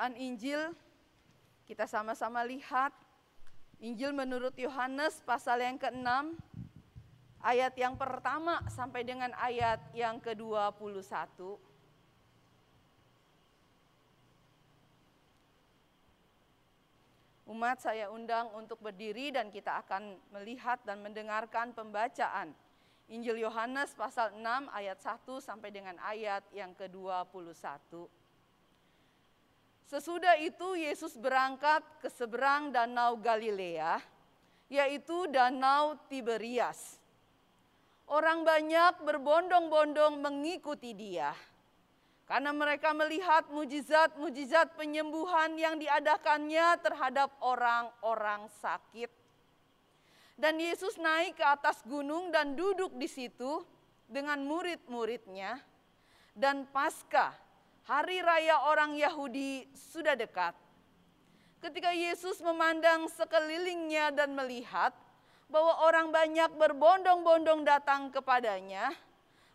Pembacaan Injil kita sama-sama lihat Injil menurut Yohanes pasal yang ke-6 ayat yang pertama sampai dengan ayat yang ke-21. Umat saya undang untuk berdiri dan kita akan melihat dan mendengarkan pembacaan Injil Yohanes pasal 6 ayat 1 sampai dengan ayat yang ke-21. Sesudah itu Yesus berangkat ke seberang danau Galilea, yaitu danau Tiberias. Orang banyak berbondong-bondong mengikuti dia karena mereka melihat mujizat-mujizat penyembuhan yang diadakannya terhadap orang-orang sakit. Dan Yesus naik ke atas gunung dan duduk di situ dengan murid-muridnya. Dan pasca hari raya orang Yahudi sudah dekat. Ketika Yesus memandang sekelilingnya dan melihat bahwa orang banyak berbondong-bondong datang kepadanya,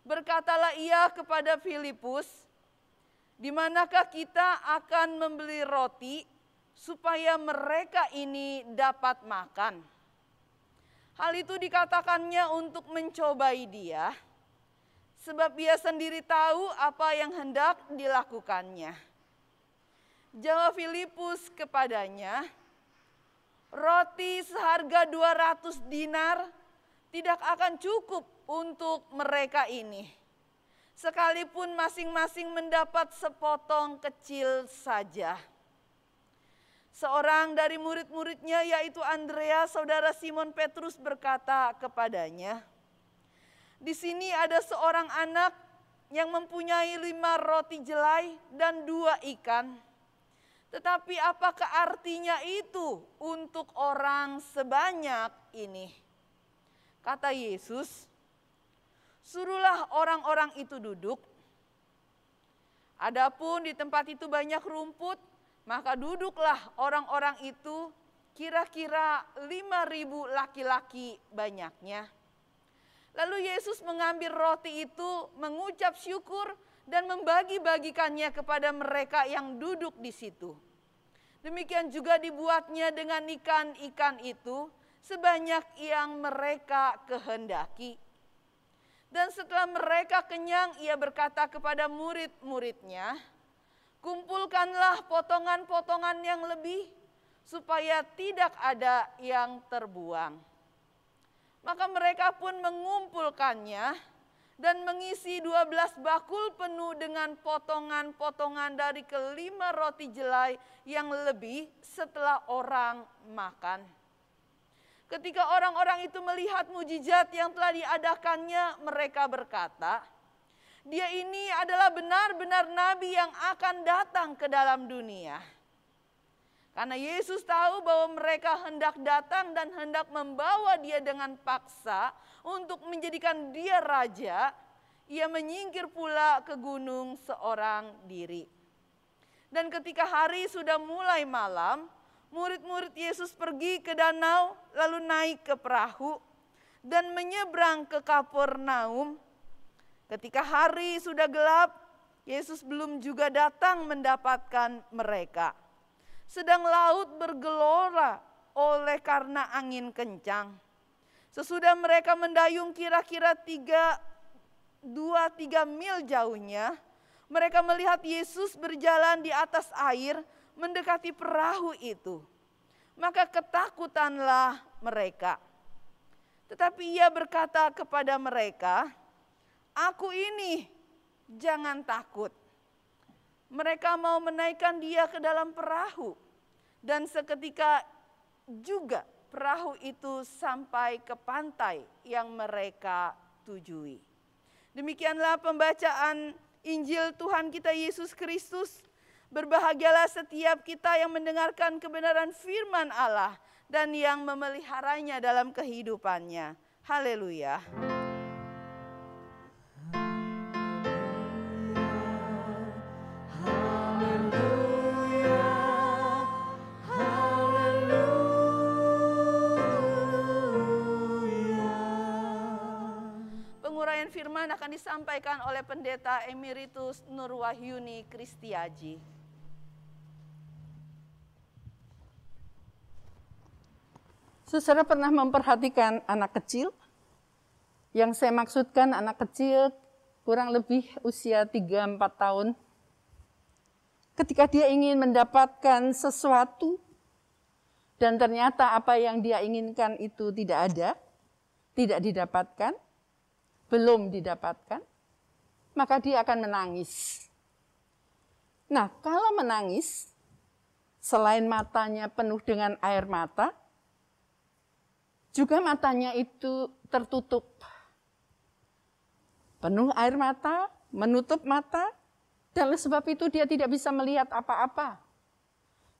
berkatalah ia kepada Filipus, di manakah kita akan membeli roti supaya mereka ini dapat makan. Hal itu dikatakannya untuk mencobai dia, sebab ia sendiri tahu apa yang hendak dilakukannya. Jawab Filipus kepadanya, roti seharga 200 dinar tidak akan cukup untuk mereka ini sekalipun masing-masing mendapat sepotong kecil saja. Seorang dari murid-muridnya yaitu Andreas, saudara Simon Petrus berkata kepadanya, di sini ada seorang anak yang mempunyai lima roti jelai dan dua ikan. Tetapi apakah artinya itu untuk orang sebanyak ini? Kata Yesus, Suruhlah orang-orang itu duduk. Adapun di tempat itu banyak rumput, maka duduklah orang-orang itu kira-kira lima ribu laki-laki banyaknya. Lalu Yesus mengambil roti itu, mengucap syukur, dan membagi-bagikannya kepada mereka yang duduk di situ. Demikian juga dibuatnya dengan ikan-ikan itu, sebanyak yang mereka kehendaki. Dan setelah mereka kenyang, ia berkata kepada murid-muridnya, kumpulkanlah potongan-potongan yang lebih, supaya tidak ada yang terbuang. Maka mereka pun mengumpulkannya dan mengisi 12 bakul penuh dengan potongan-potongan dari kelima roti jelai yang lebih setelah orang makan. Ketika orang-orang itu melihat mujizat yang telah diadakannya, mereka berkata, "Dia ini adalah benar-benar nabi yang akan datang ke dalam dunia." Karena Yesus tahu bahwa mereka hendak datang dan hendak membawa dia dengan paksa untuk menjadikan dia raja, ia menyingkir pula ke gunung seorang diri. Dan ketika hari sudah mulai malam, murid-murid Yesus pergi ke danau, lalu naik ke perahu, dan menyeberang ke Kapernaum. Ketika hari sudah gelap, Yesus belum juga datang mendapatkan mereka. Sedang laut bergelora oleh karena angin kencang. Sesudah mereka mendayung kira-kira tiga, dua tiga mil jauhnya, mereka melihat Yesus berjalan di atas air mendekati perahu itu, maka ketakutanlah mereka. Tetapi ia berkata kepada mereka, "Aku ini, jangan takut." Mereka mau menaikkan dia ke dalam perahu, dan seketika juga perahu itu sampai ke pantai yang mereka tujui. Demikianlah pembacaan Injil Tuhan kita Yesus Kristus. Berbahagialah setiap kita yang mendengarkan kebenaran firman Allah dan yang memeliharanya dalam kehidupannya. Haleluya. firman akan disampaikan oleh Pendeta Emeritus Nur Wahyuni Kristiaji. Saudara pernah memperhatikan anak kecil? Yang saya maksudkan anak kecil kurang lebih usia 3-4 tahun. Ketika dia ingin mendapatkan sesuatu dan ternyata apa yang dia inginkan itu tidak ada, tidak didapatkan, belum didapatkan, maka dia akan menangis. Nah, kalau menangis, selain matanya penuh dengan air mata, juga matanya itu tertutup. Penuh air mata, menutup mata, dan sebab itu dia tidak bisa melihat apa-apa.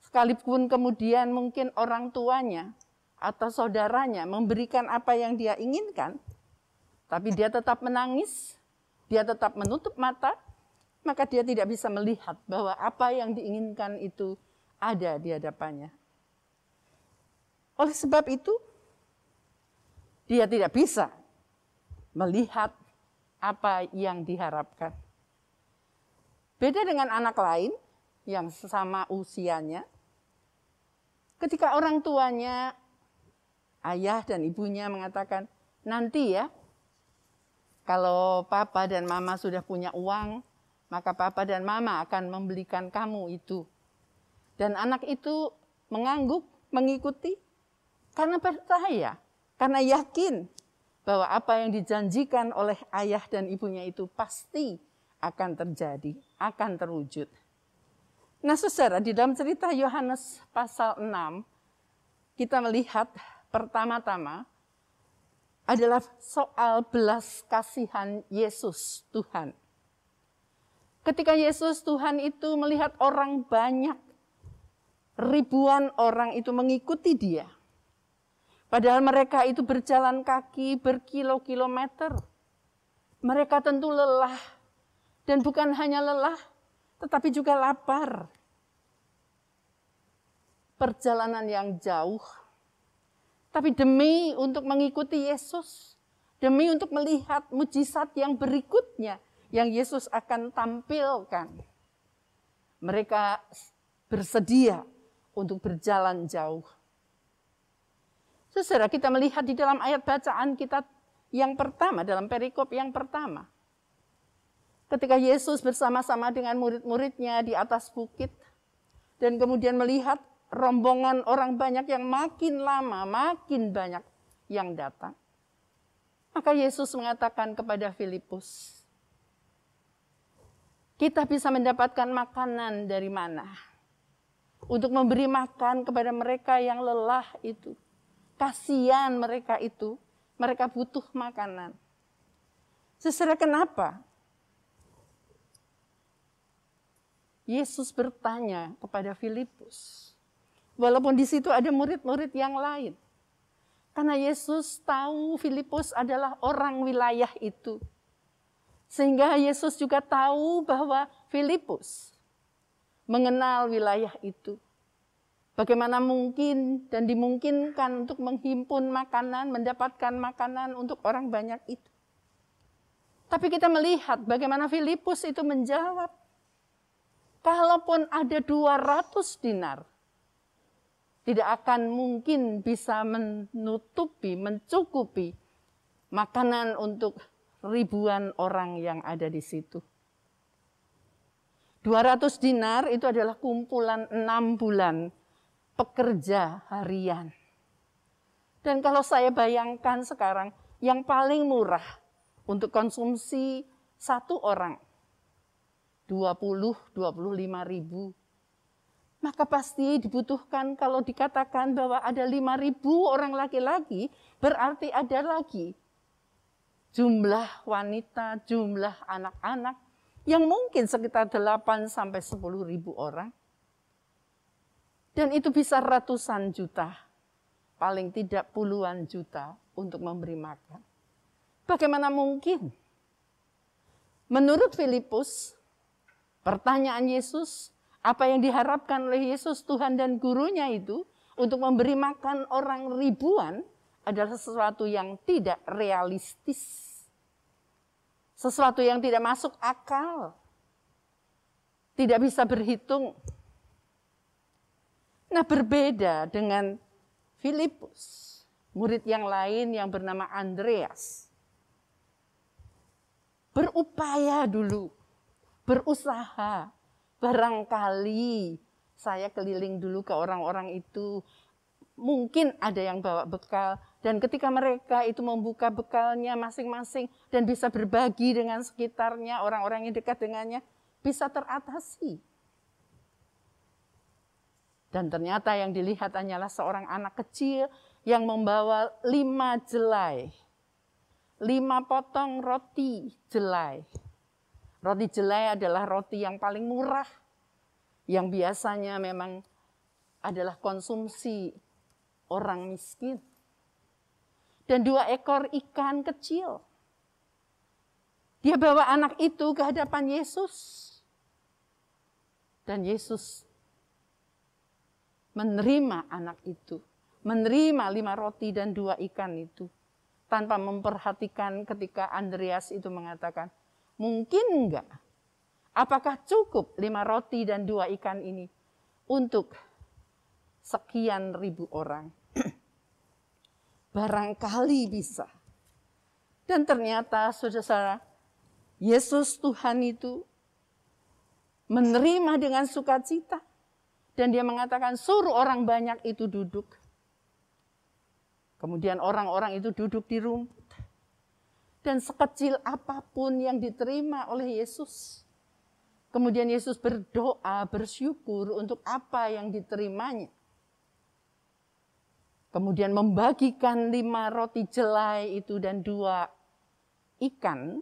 Sekalipun kemudian mungkin orang tuanya atau saudaranya memberikan apa yang dia inginkan, tapi dia tetap menangis, dia tetap menutup mata, maka dia tidak bisa melihat bahwa apa yang diinginkan itu ada di hadapannya. Oleh sebab itu, dia tidak bisa melihat apa yang diharapkan. Beda dengan anak lain yang sesama usianya, ketika orang tuanya, ayah dan ibunya mengatakan, nanti ya, kalau papa dan mama sudah punya uang, maka papa dan mama akan membelikan kamu itu. Dan anak itu mengangguk, mengikuti, karena percaya karena yakin bahwa apa yang dijanjikan oleh ayah dan ibunya itu pasti akan terjadi, akan terwujud. Nah saudara, di dalam cerita Yohanes pasal 6, kita melihat pertama-tama adalah soal belas kasihan Yesus Tuhan. Ketika Yesus Tuhan itu melihat orang banyak, ribuan orang itu mengikuti dia. Padahal mereka itu berjalan kaki berkilo-kilometer. Mereka tentu lelah. Dan bukan hanya lelah, tetapi juga lapar. Perjalanan yang jauh. Tapi demi untuk mengikuti Yesus. Demi untuk melihat mujizat yang berikutnya yang Yesus akan tampilkan. Mereka bersedia untuk berjalan jauh. Saudara, kita melihat di dalam ayat bacaan kita yang pertama, dalam perikop yang pertama. Ketika Yesus bersama-sama dengan murid-muridnya di atas bukit, dan kemudian melihat rombongan orang banyak yang makin lama, makin banyak yang datang. Maka Yesus mengatakan kepada Filipus, kita bisa mendapatkan makanan dari mana? Untuk memberi makan kepada mereka yang lelah itu. Kasihan mereka itu, mereka butuh makanan. Sesuai kenapa? Yesus bertanya kepada Filipus. Walaupun di situ ada murid-murid yang lain. Karena Yesus tahu Filipus adalah orang wilayah itu. Sehingga Yesus juga tahu bahwa Filipus mengenal wilayah itu. Bagaimana mungkin dan dimungkinkan untuk menghimpun makanan, mendapatkan makanan untuk orang banyak itu. Tapi kita melihat bagaimana Filipus itu menjawab. Kalaupun ada 200 dinar, tidak akan mungkin bisa menutupi, mencukupi makanan untuk ribuan orang yang ada di situ. 200 dinar itu adalah kumpulan enam bulan pekerja harian. Dan kalau saya bayangkan sekarang, yang paling murah untuk konsumsi satu orang, 20-25 ribu. Maka pasti dibutuhkan kalau dikatakan bahwa ada 5 ribu orang laki-laki, berarti ada lagi jumlah wanita, jumlah anak-anak yang mungkin sekitar 8 sampai 10 ribu orang. Dan itu bisa ratusan juta, paling tidak puluhan juta untuk memberi makan. Bagaimana mungkin? Menurut Filipus, pertanyaan Yesus, apa yang diharapkan oleh Yesus, Tuhan dan gurunya itu untuk memberi makan orang ribuan adalah sesuatu yang tidak realistis. Sesuatu yang tidak masuk akal. Tidak bisa berhitung. Nah berbeda dengan Filipus. murid yang lain yang bernama Andreas berupaya dulu, berusaha. Barangkali saya keliling dulu ke orang-orang itu, mungkin ada yang bawa bekal, dan ketika mereka itu membuka bekalnya masing-masing dan bisa berbagi dengan sekitarnya, orang-orang yang dekat dengannya, bisa teratasi. Dan ternyata yang dilihat hanyalah seorang anak kecil yang membawa lima jelai. Lima potong roti jelai. Roti jelai adalah roti yang paling murah. Yang biasanya memang adalah konsumsi orang miskin. Dan dua ekor ikan kecil. Dia bawa anak itu ke hadapan Yesus. Dan Yesus menerima anak itu, menerima lima roti dan dua ikan itu, tanpa memperhatikan ketika Andreas itu mengatakan, mungkin enggak? Apakah cukup lima roti dan dua ikan ini untuk sekian ribu orang? Barangkali bisa. Dan ternyata saudara-saudara, Yesus Tuhan itu menerima dengan sukacita dan dia mengatakan suruh orang banyak itu duduk. Kemudian orang-orang itu duduk di rumput. Dan sekecil apa pun yang diterima oleh Yesus. Kemudian Yesus berdoa, bersyukur untuk apa yang diterimanya. Kemudian membagikan lima roti jelai itu dan dua ikan,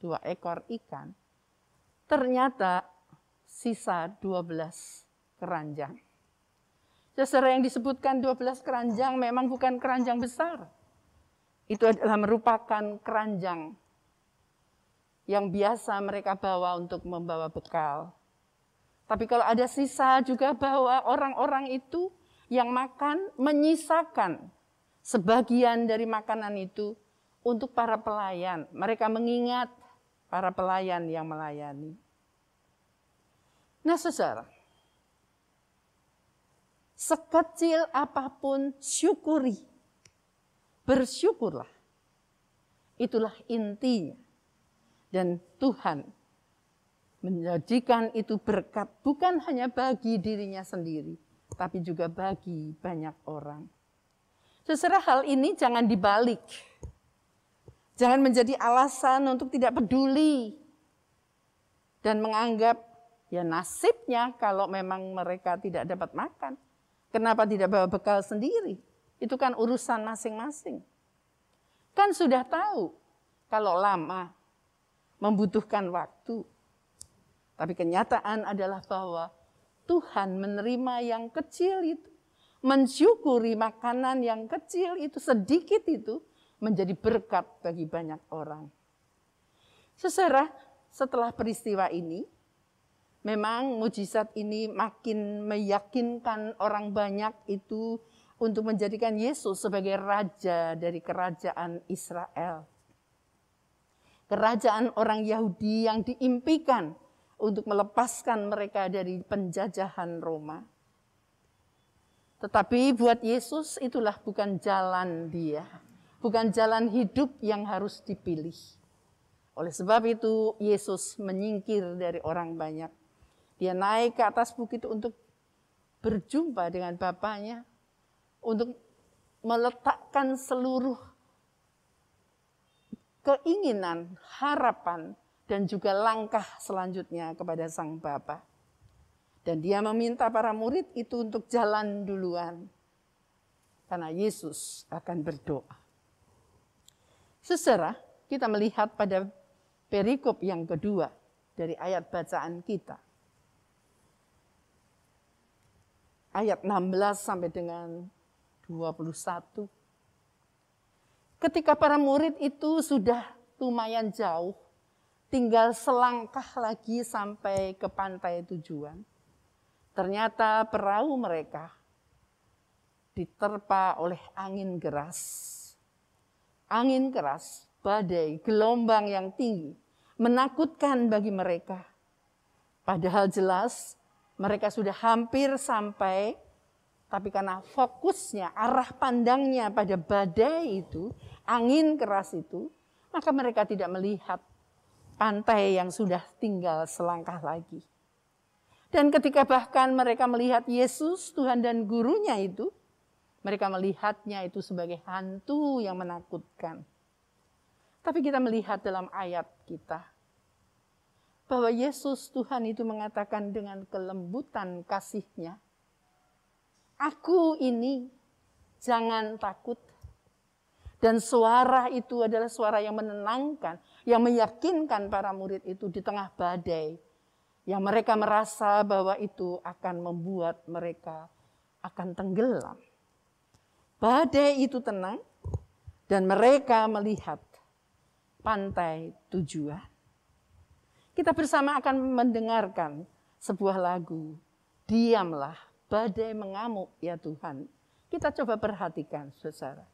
dua ekor ikan. Ternyata sisa dua belas keranjang. Sesuai yang disebutkan 12 keranjang memang bukan keranjang besar. Itu adalah merupakan keranjang yang biasa mereka bawa untuk membawa bekal. Tapi kalau ada sisa juga bawa orang-orang itu yang makan menyisakan sebagian dari makanan itu untuk para pelayan. Mereka mengingat para pelayan yang melayani. Nah, saudara, Sekecil apa pun syukuri. Bersyukurlah. Itulah intinya. Dan Tuhan menjadikan itu berkat bukan hanya bagi dirinya sendiri, tapi juga bagi banyak orang. Seserah hal ini jangan dibalik. Jangan menjadi alasan untuk tidak peduli dan menganggap ya nasibnya kalau memang mereka tidak dapat makan. Kenapa tidak bawa bekal sendiri? Itu kan urusan masing-masing. Kan sudah tahu kalau lama membutuhkan waktu. Tapi kenyataan adalah bahwa Tuhan menerima yang kecil itu, mensyukuri makanan yang kecil itu, sedikit itu, menjadi berkat bagi banyak orang. Seserah setelah peristiwa ini, memang mujizat ini makin meyakinkan orang banyak itu untuk menjadikan Yesus sebagai raja dari kerajaan Israel. Kerajaan orang Yahudi yang diimpikan untuk melepaskan mereka dari penjajahan Roma. Tetapi buat Yesus itulah bukan jalan dia, bukan jalan hidup yang harus dipilih. Oleh sebab itu Yesus menyingkir dari orang banyak dia naik ke atas bukit untuk berjumpa dengan bapaknya, untuk meletakkan seluruh keinginan, harapan, dan juga langkah selanjutnya kepada sang bapa. Dan dia meminta para murid itu untuk jalan duluan. Karena Yesus akan berdoa. Seserah kita melihat pada perikop yang kedua dari ayat bacaan kita. ayat 16 sampai dengan 21. Ketika para murid itu sudah lumayan jauh, tinggal selangkah lagi sampai ke pantai tujuan. Ternyata perahu mereka diterpa oleh angin keras. Angin keras, badai, gelombang yang tinggi, menakutkan bagi mereka. Padahal jelas mereka sudah hampir sampai Tapi karena fokusnya, arah pandangnya pada badai itu, angin keras itu, maka mereka tidak melihat pantai yang sudah tinggal selangkah lagi. Dan ketika bahkan mereka melihat Yesus, Tuhan dan gurunya itu, mereka melihatnya itu sebagai hantu yang menakutkan. Tapi kita melihat dalam ayat kita, bahwa Yesus Tuhan itu mengatakan dengan kelembutan kasihnya, Aku ini, jangan takut. Dan suara itu adalah suara yang menenangkan, yang meyakinkan para murid itu di tengah badai. Yang mereka merasa bahwa itu akan membuat mereka akan tenggelam. Badai itu tenang dan mereka melihat pantai tujuan. Kita bersama akan mendengarkan sebuah lagu, Diamlah badai mengamuk ya Tuhan. Kita coba perhatikan saudara.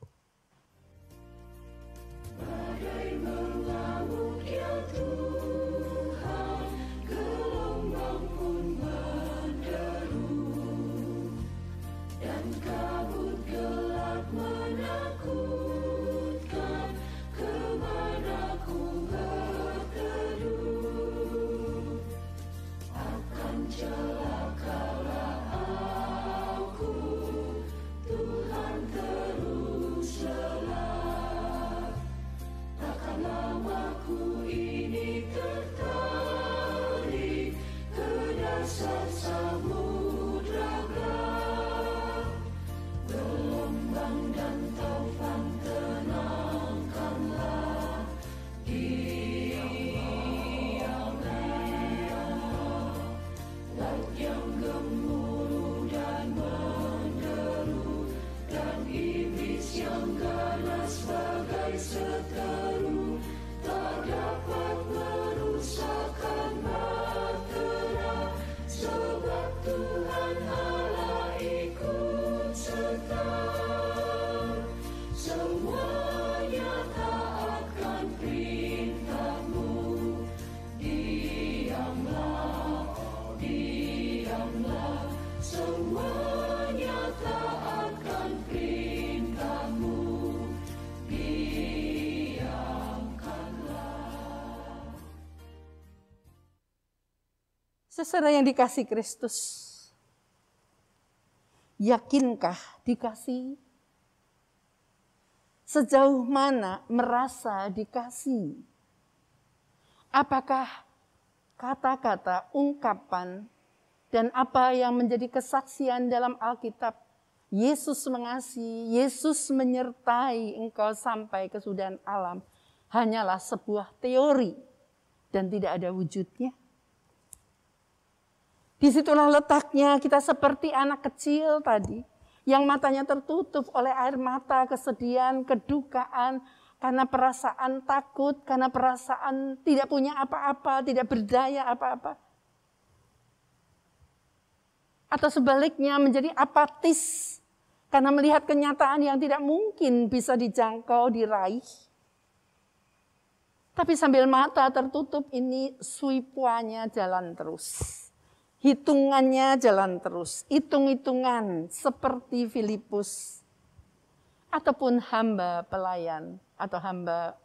Sesuatu yang dikasih Kristus, yakinkah dikasih? Sejauh mana merasa dikasih? Apakah kata-kata, ungkapan, dan apa yang menjadi kesaksian dalam Alkitab Yesus mengasihi, Yesus menyertai engkau sampai kesudahan alam hanyalah sebuah teori dan tidak ada wujudnya. Di situlah letaknya kita seperti anak kecil tadi. Yang matanya tertutup oleh air mata, kesedihan, kedukaan, karena perasaan takut, karena perasaan tidak punya apa-apa, tidak berdaya apa-apa. Atau sebaliknya menjadi apatis, karena melihat kenyataan yang tidak mungkin bisa dijangkau, diraih. Tapi sambil mata tertutup ini suipuanya jalan terus Hitungannya jalan terus, hitung-hitungan seperti Filipus ataupun hamba pelayan atau hamba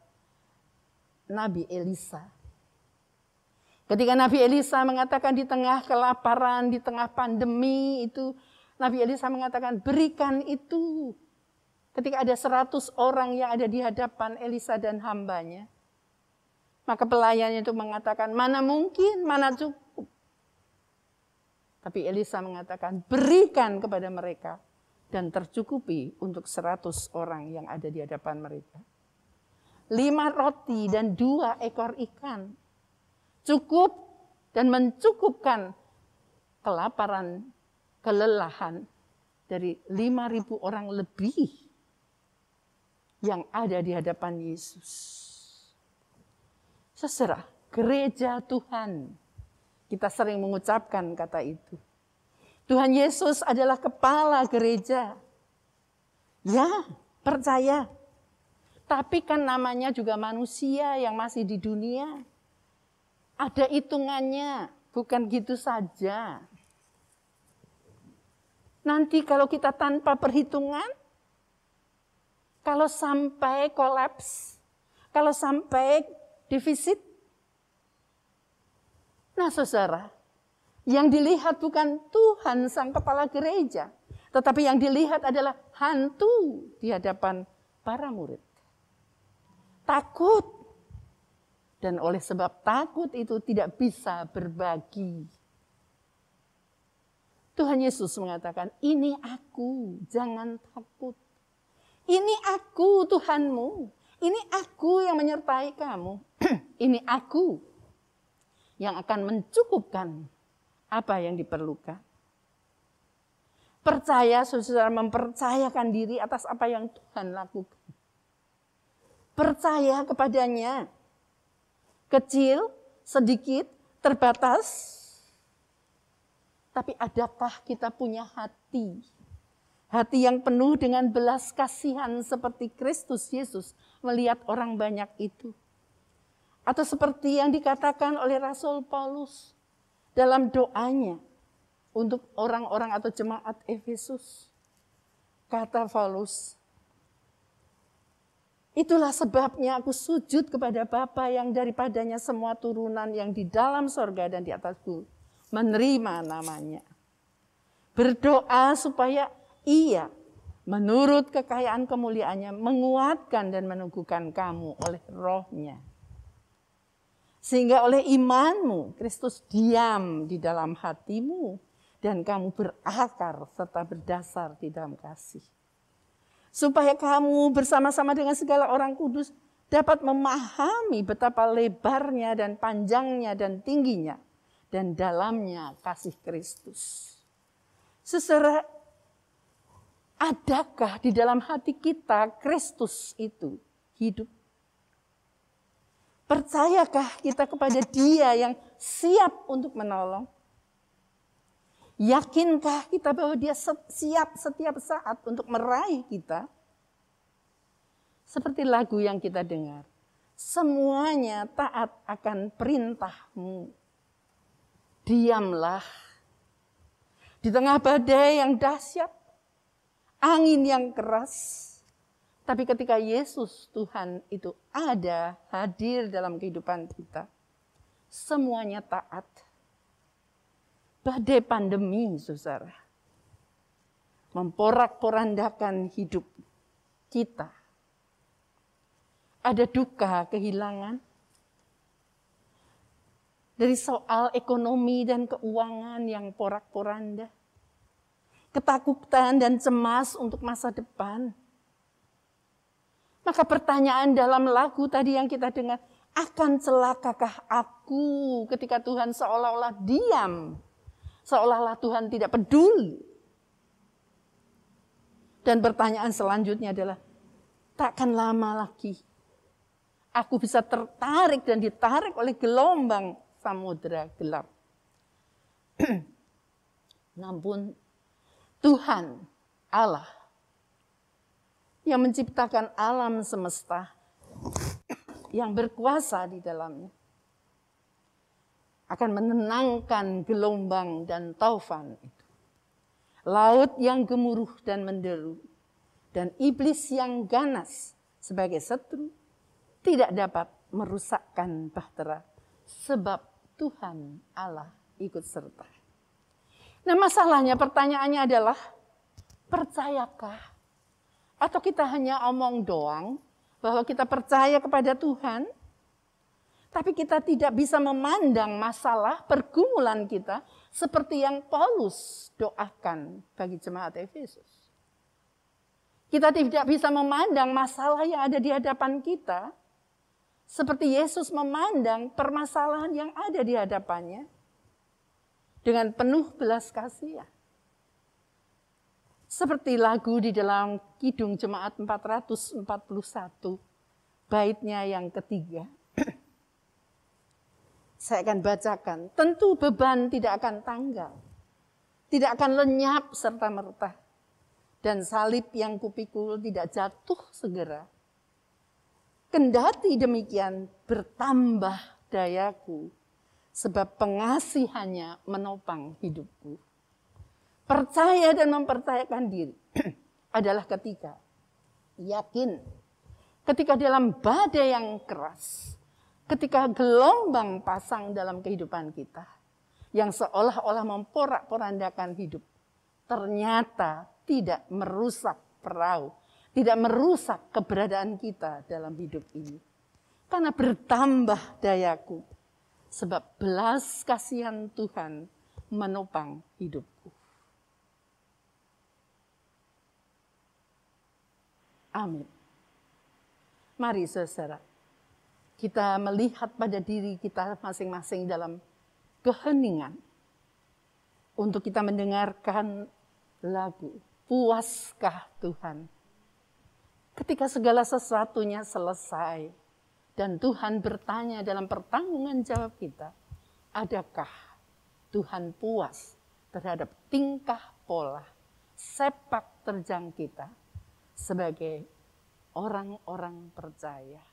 Nabi Elisa. Ketika Nabi Elisa mengatakan di tengah kelaparan, di tengah pandemi itu, Nabi Elisa mengatakan berikan itu. Ketika ada seratus orang yang ada di hadapan Elisa dan hambanya. Maka pelayannya itu mengatakan, mana mungkin, mana cukup. Tapi Elisa mengatakan, berikan kepada mereka dan tercukupi untuk seratus orang yang ada di hadapan mereka. Lima roti dan dua ekor ikan. Cukup dan mencukupkan kelaparan, kelelahan dari lima ribu orang lebih yang ada di hadapan Yesus. Seserah gereja Tuhan kita sering mengucapkan kata itu. Tuhan Yesus adalah kepala gereja. Ya, percaya. Tapi kan namanya juga manusia yang masih di dunia. Ada hitungannya, bukan gitu saja. Nanti kalau kita tanpa perhitungan, kalau sampai kolaps, kalau sampai defisit, nah saudara, yang dilihat bukan Tuhan sang kepala gereja, tetapi yang dilihat adalah hantu di hadapan para murid. Takut. Dan oleh sebab takut itu tidak bisa berbagi. Tuhan Yesus mengatakan, ini aku, jangan takut. Ini aku Tuhanmu. Ini aku yang menyertai kamu. ini aku yang akan mencukupkan apa yang diperlukan. Percaya, saudara mempercayakan diri atas apa yang Tuhan lakukan. Percaya kepadanya. Kecil, sedikit, terbatas. Tapi adakah kita punya hati? Hati yang penuh dengan belas kasihan seperti Kristus Yesus melihat orang banyak itu. Atau seperti yang dikatakan oleh Rasul Paulus dalam doanya untuk orang-orang atau jemaat Efesus. Kata Paulus, Itulah sebabnya aku sujud kepada Bapa yang daripadanya semua turunan yang di dalam sorga dan di atas bumi menerima namanya. Berdoa supaya ia menurut kekayaan kemuliaannya menguatkan dan meneguhkan kamu oleh rohnya. Sehingga oleh imanmu Kristus diam di dalam hatimu dan kamu berakar serta berdasar di dalam kasih. Supaya kamu bersama-sama dengan segala orang kudus dapat memahami betapa lebarnya dan panjangnya dan tingginya dan dalamnya kasih Kristus. Seserah adakah di dalam hati kita Kristus itu hidup? Percayakah kita kepada Dia yang siap untuk menolong? Yakinkah kita bahwa dia siap setiap saat untuk meraih kita? Seperti lagu yang kita dengar. Semuanya taat akan perintahmu. Diamlah. Di tengah badai yang dahsyat, angin yang keras. Tapi ketika Yesus Tuhan itu ada, hadir dalam kehidupan kita, semuanya taat badai pandemi, saudara. Memporak-porandakan hidup kita. Ada duka, kehilangan. Dari soal ekonomi dan keuangan yang porak-poranda. Ketakutan dan cemas untuk masa depan. Maka pertanyaan dalam lagu tadi yang kita dengar, akan celakakah aku ketika Tuhan seolah-olah diam Seolah-olah Tuhan tidak peduli. Dan pertanyaan selanjutnya adalah, takkan lama lagi aku bisa tertarik dan ditarik oleh gelombang samudera gelap. Namun Tuhan Allah yang menciptakan alam semesta yang berkuasa di dalamnya akan menenangkan gelombang dan taufan itu. Laut yang gemuruh dan menderu, dan iblis yang ganas sebagai setru tidak dapat merusakkan bahtera sebab Tuhan Allah ikut serta. Nah masalahnya pertanyaannya adalah percayakah atau kita hanya omong doang bahwa kita percaya kepada Tuhan tapi kita tidak bisa memandang masalah pergumulan kita seperti yang Paulus doakan bagi jemaat Efesus. Kita tidak bisa memandang masalah yang ada di hadapan kita seperti Yesus memandang permasalahan yang ada di hadapannya dengan penuh belas kasihan. Seperti lagu di dalam Kidung Jemaat 441, baitnya yang ketiga. Saya akan bacakan. Tentu beban tidak akan tanggal. Tidak akan lenyap serta merta. Dan salib yang kupikul tidak jatuh segera. Kendati demikian bertambah dayaku. Sebab pengasihannya menopang hidupku. Percaya dan mempercayakan diri adalah ketika yakin, ketika dalam badai yang keras, ketika gelombang pasang dalam kehidupan kita, yang seolah-olah memporak-porandakan hidup, ternyata tidak merusak perahu, tidak merusak keberadaan kita dalam hidup ini. Karena bertambah dayaku, sebab belas kasihan Tuhan menopang hidupku. Amin. Mari saudara, kita melihat pada diri kita masing-masing dalam keheningan. Untuk kita mendengarkan lagu, puaskah Tuhan? Ketika segala sesuatunya selesai, dan Tuhan bertanya dalam pertanggungan jawab kita, adakah Tuhan puas terhadap tingkah pola sepak terjang kita sebagai orang-orang percaya?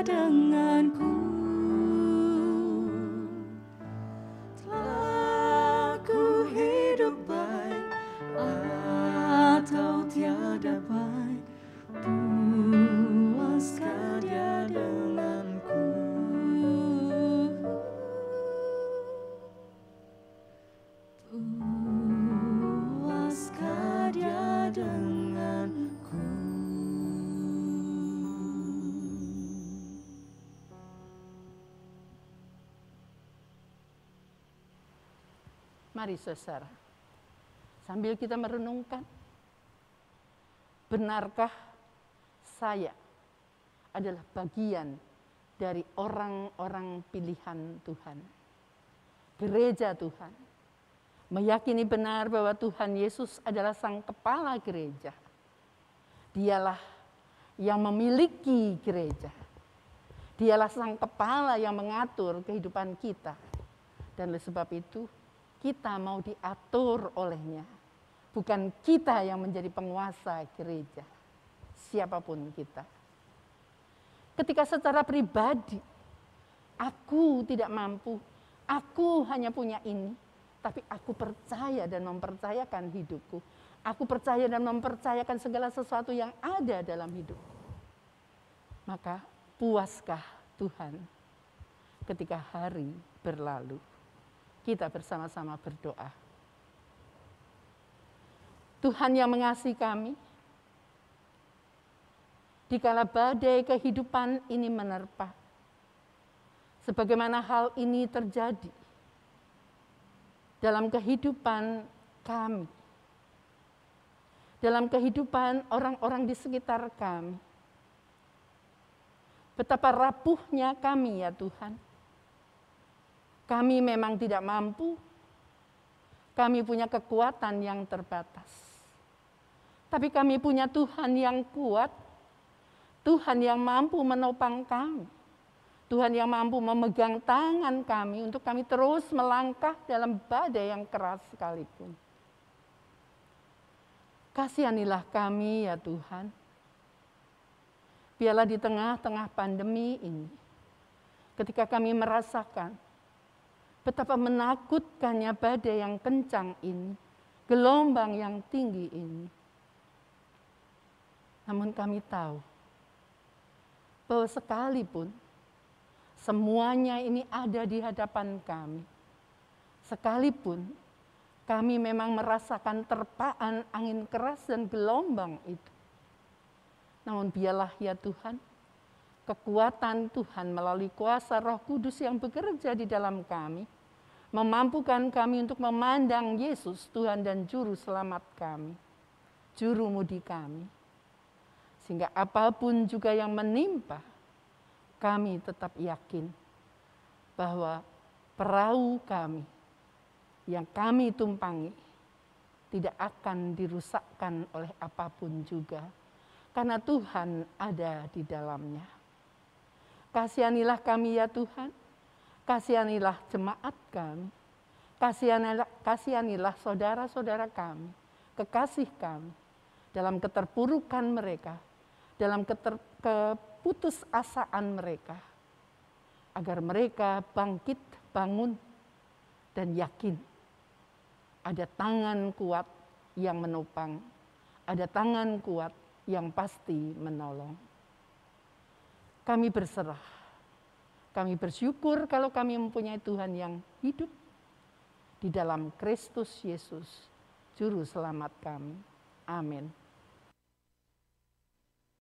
denganku. Mari saudara, sambil kita merenungkan, benarkah saya adalah bagian dari orang-orang pilihan Tuhan. Gereja Tuhan. Meyakini benar bahwa Tuhan Yesus adalah sang kepala gereja. Dialah yang memiliki gereja. Dialah sang kepala yang mengatur kehidupan kita. Dan oleh sebab itu, kita mau diatur olehnya. Bukan kita yang menjadi penguasa gereja. Siapa pun kita. Ketika secara pribadi, aku tidak mampu, aku hanya punya ini, tapi aku percaya dan mempercayakan hidupku. Aku percaya dan mempercayakan segala sesuatu yang ada dalam hidup. Maka puaskah Tuhan ketika hari berlalu. Kita bersama-sama berdoa. Tuhan yang mengasihi kami, dikala badai kehidupan ini menerpa. Sebagaimana hal ini terjadi dalam kehidupan kami, dalam kehidupan orang-orang di sekitar kami. Betapa rapuhnya kami ya Tuhan. Kami memang tidak mampu, kami punya kekuatan yang terbatas. Tapi kami punya Tuhan yang kuat Tuhan yang mampu menopang kami. Tuhan yang mampu memegang tangan kami untuk kami terus melangkah dalam badai yang keras sekalipun. Kasihanilah kami ya Tuhan. Biarlah di tengah-tengah pandemi ini, ketika kami merasakan betapa menakutkannya badai yang kencang ini, gelombang yang tinggi ini. Namun kami tahu bahwa sekalipun semuanya ini ada di hadapan kami, sekalipun kami memang merasakan terpaan angin keras dan gelombang itu. Namun biarlah ya Tuhan, kekuatan Tuhan melalui kuasa roh kudus yang bekerja di dalam kami, memampukan kami untuk memandang Yesus Tuhan dan Juru Selamat kami, Juru Mudi kami sehingga apa pun juga yang menimpa, kami tetap yakin bahwa perahu kami yang kami tumpangi tidak akan dirusakkan oleh apa pun juga, karena Tuhan ada di dalamnya. Kasihanilah kami ya Tuhan, kasihanilah jemaat kami, kasihanilah, kasihanilah saudara-saudara kami, kekasih kami, dalam keterpurukan mereka, dalam keter, keputusasaan mereka agar mereka bangkit, bangun dan yakin. Ada tangan kuat yang menopang, ada tangan kuat yang pasti menolong. Kami berserah. Kami bersyukur kalau kami mempunyai Tuhan yang hidup di dalam Kristus Yesus, Juru Selamat kami. Amin.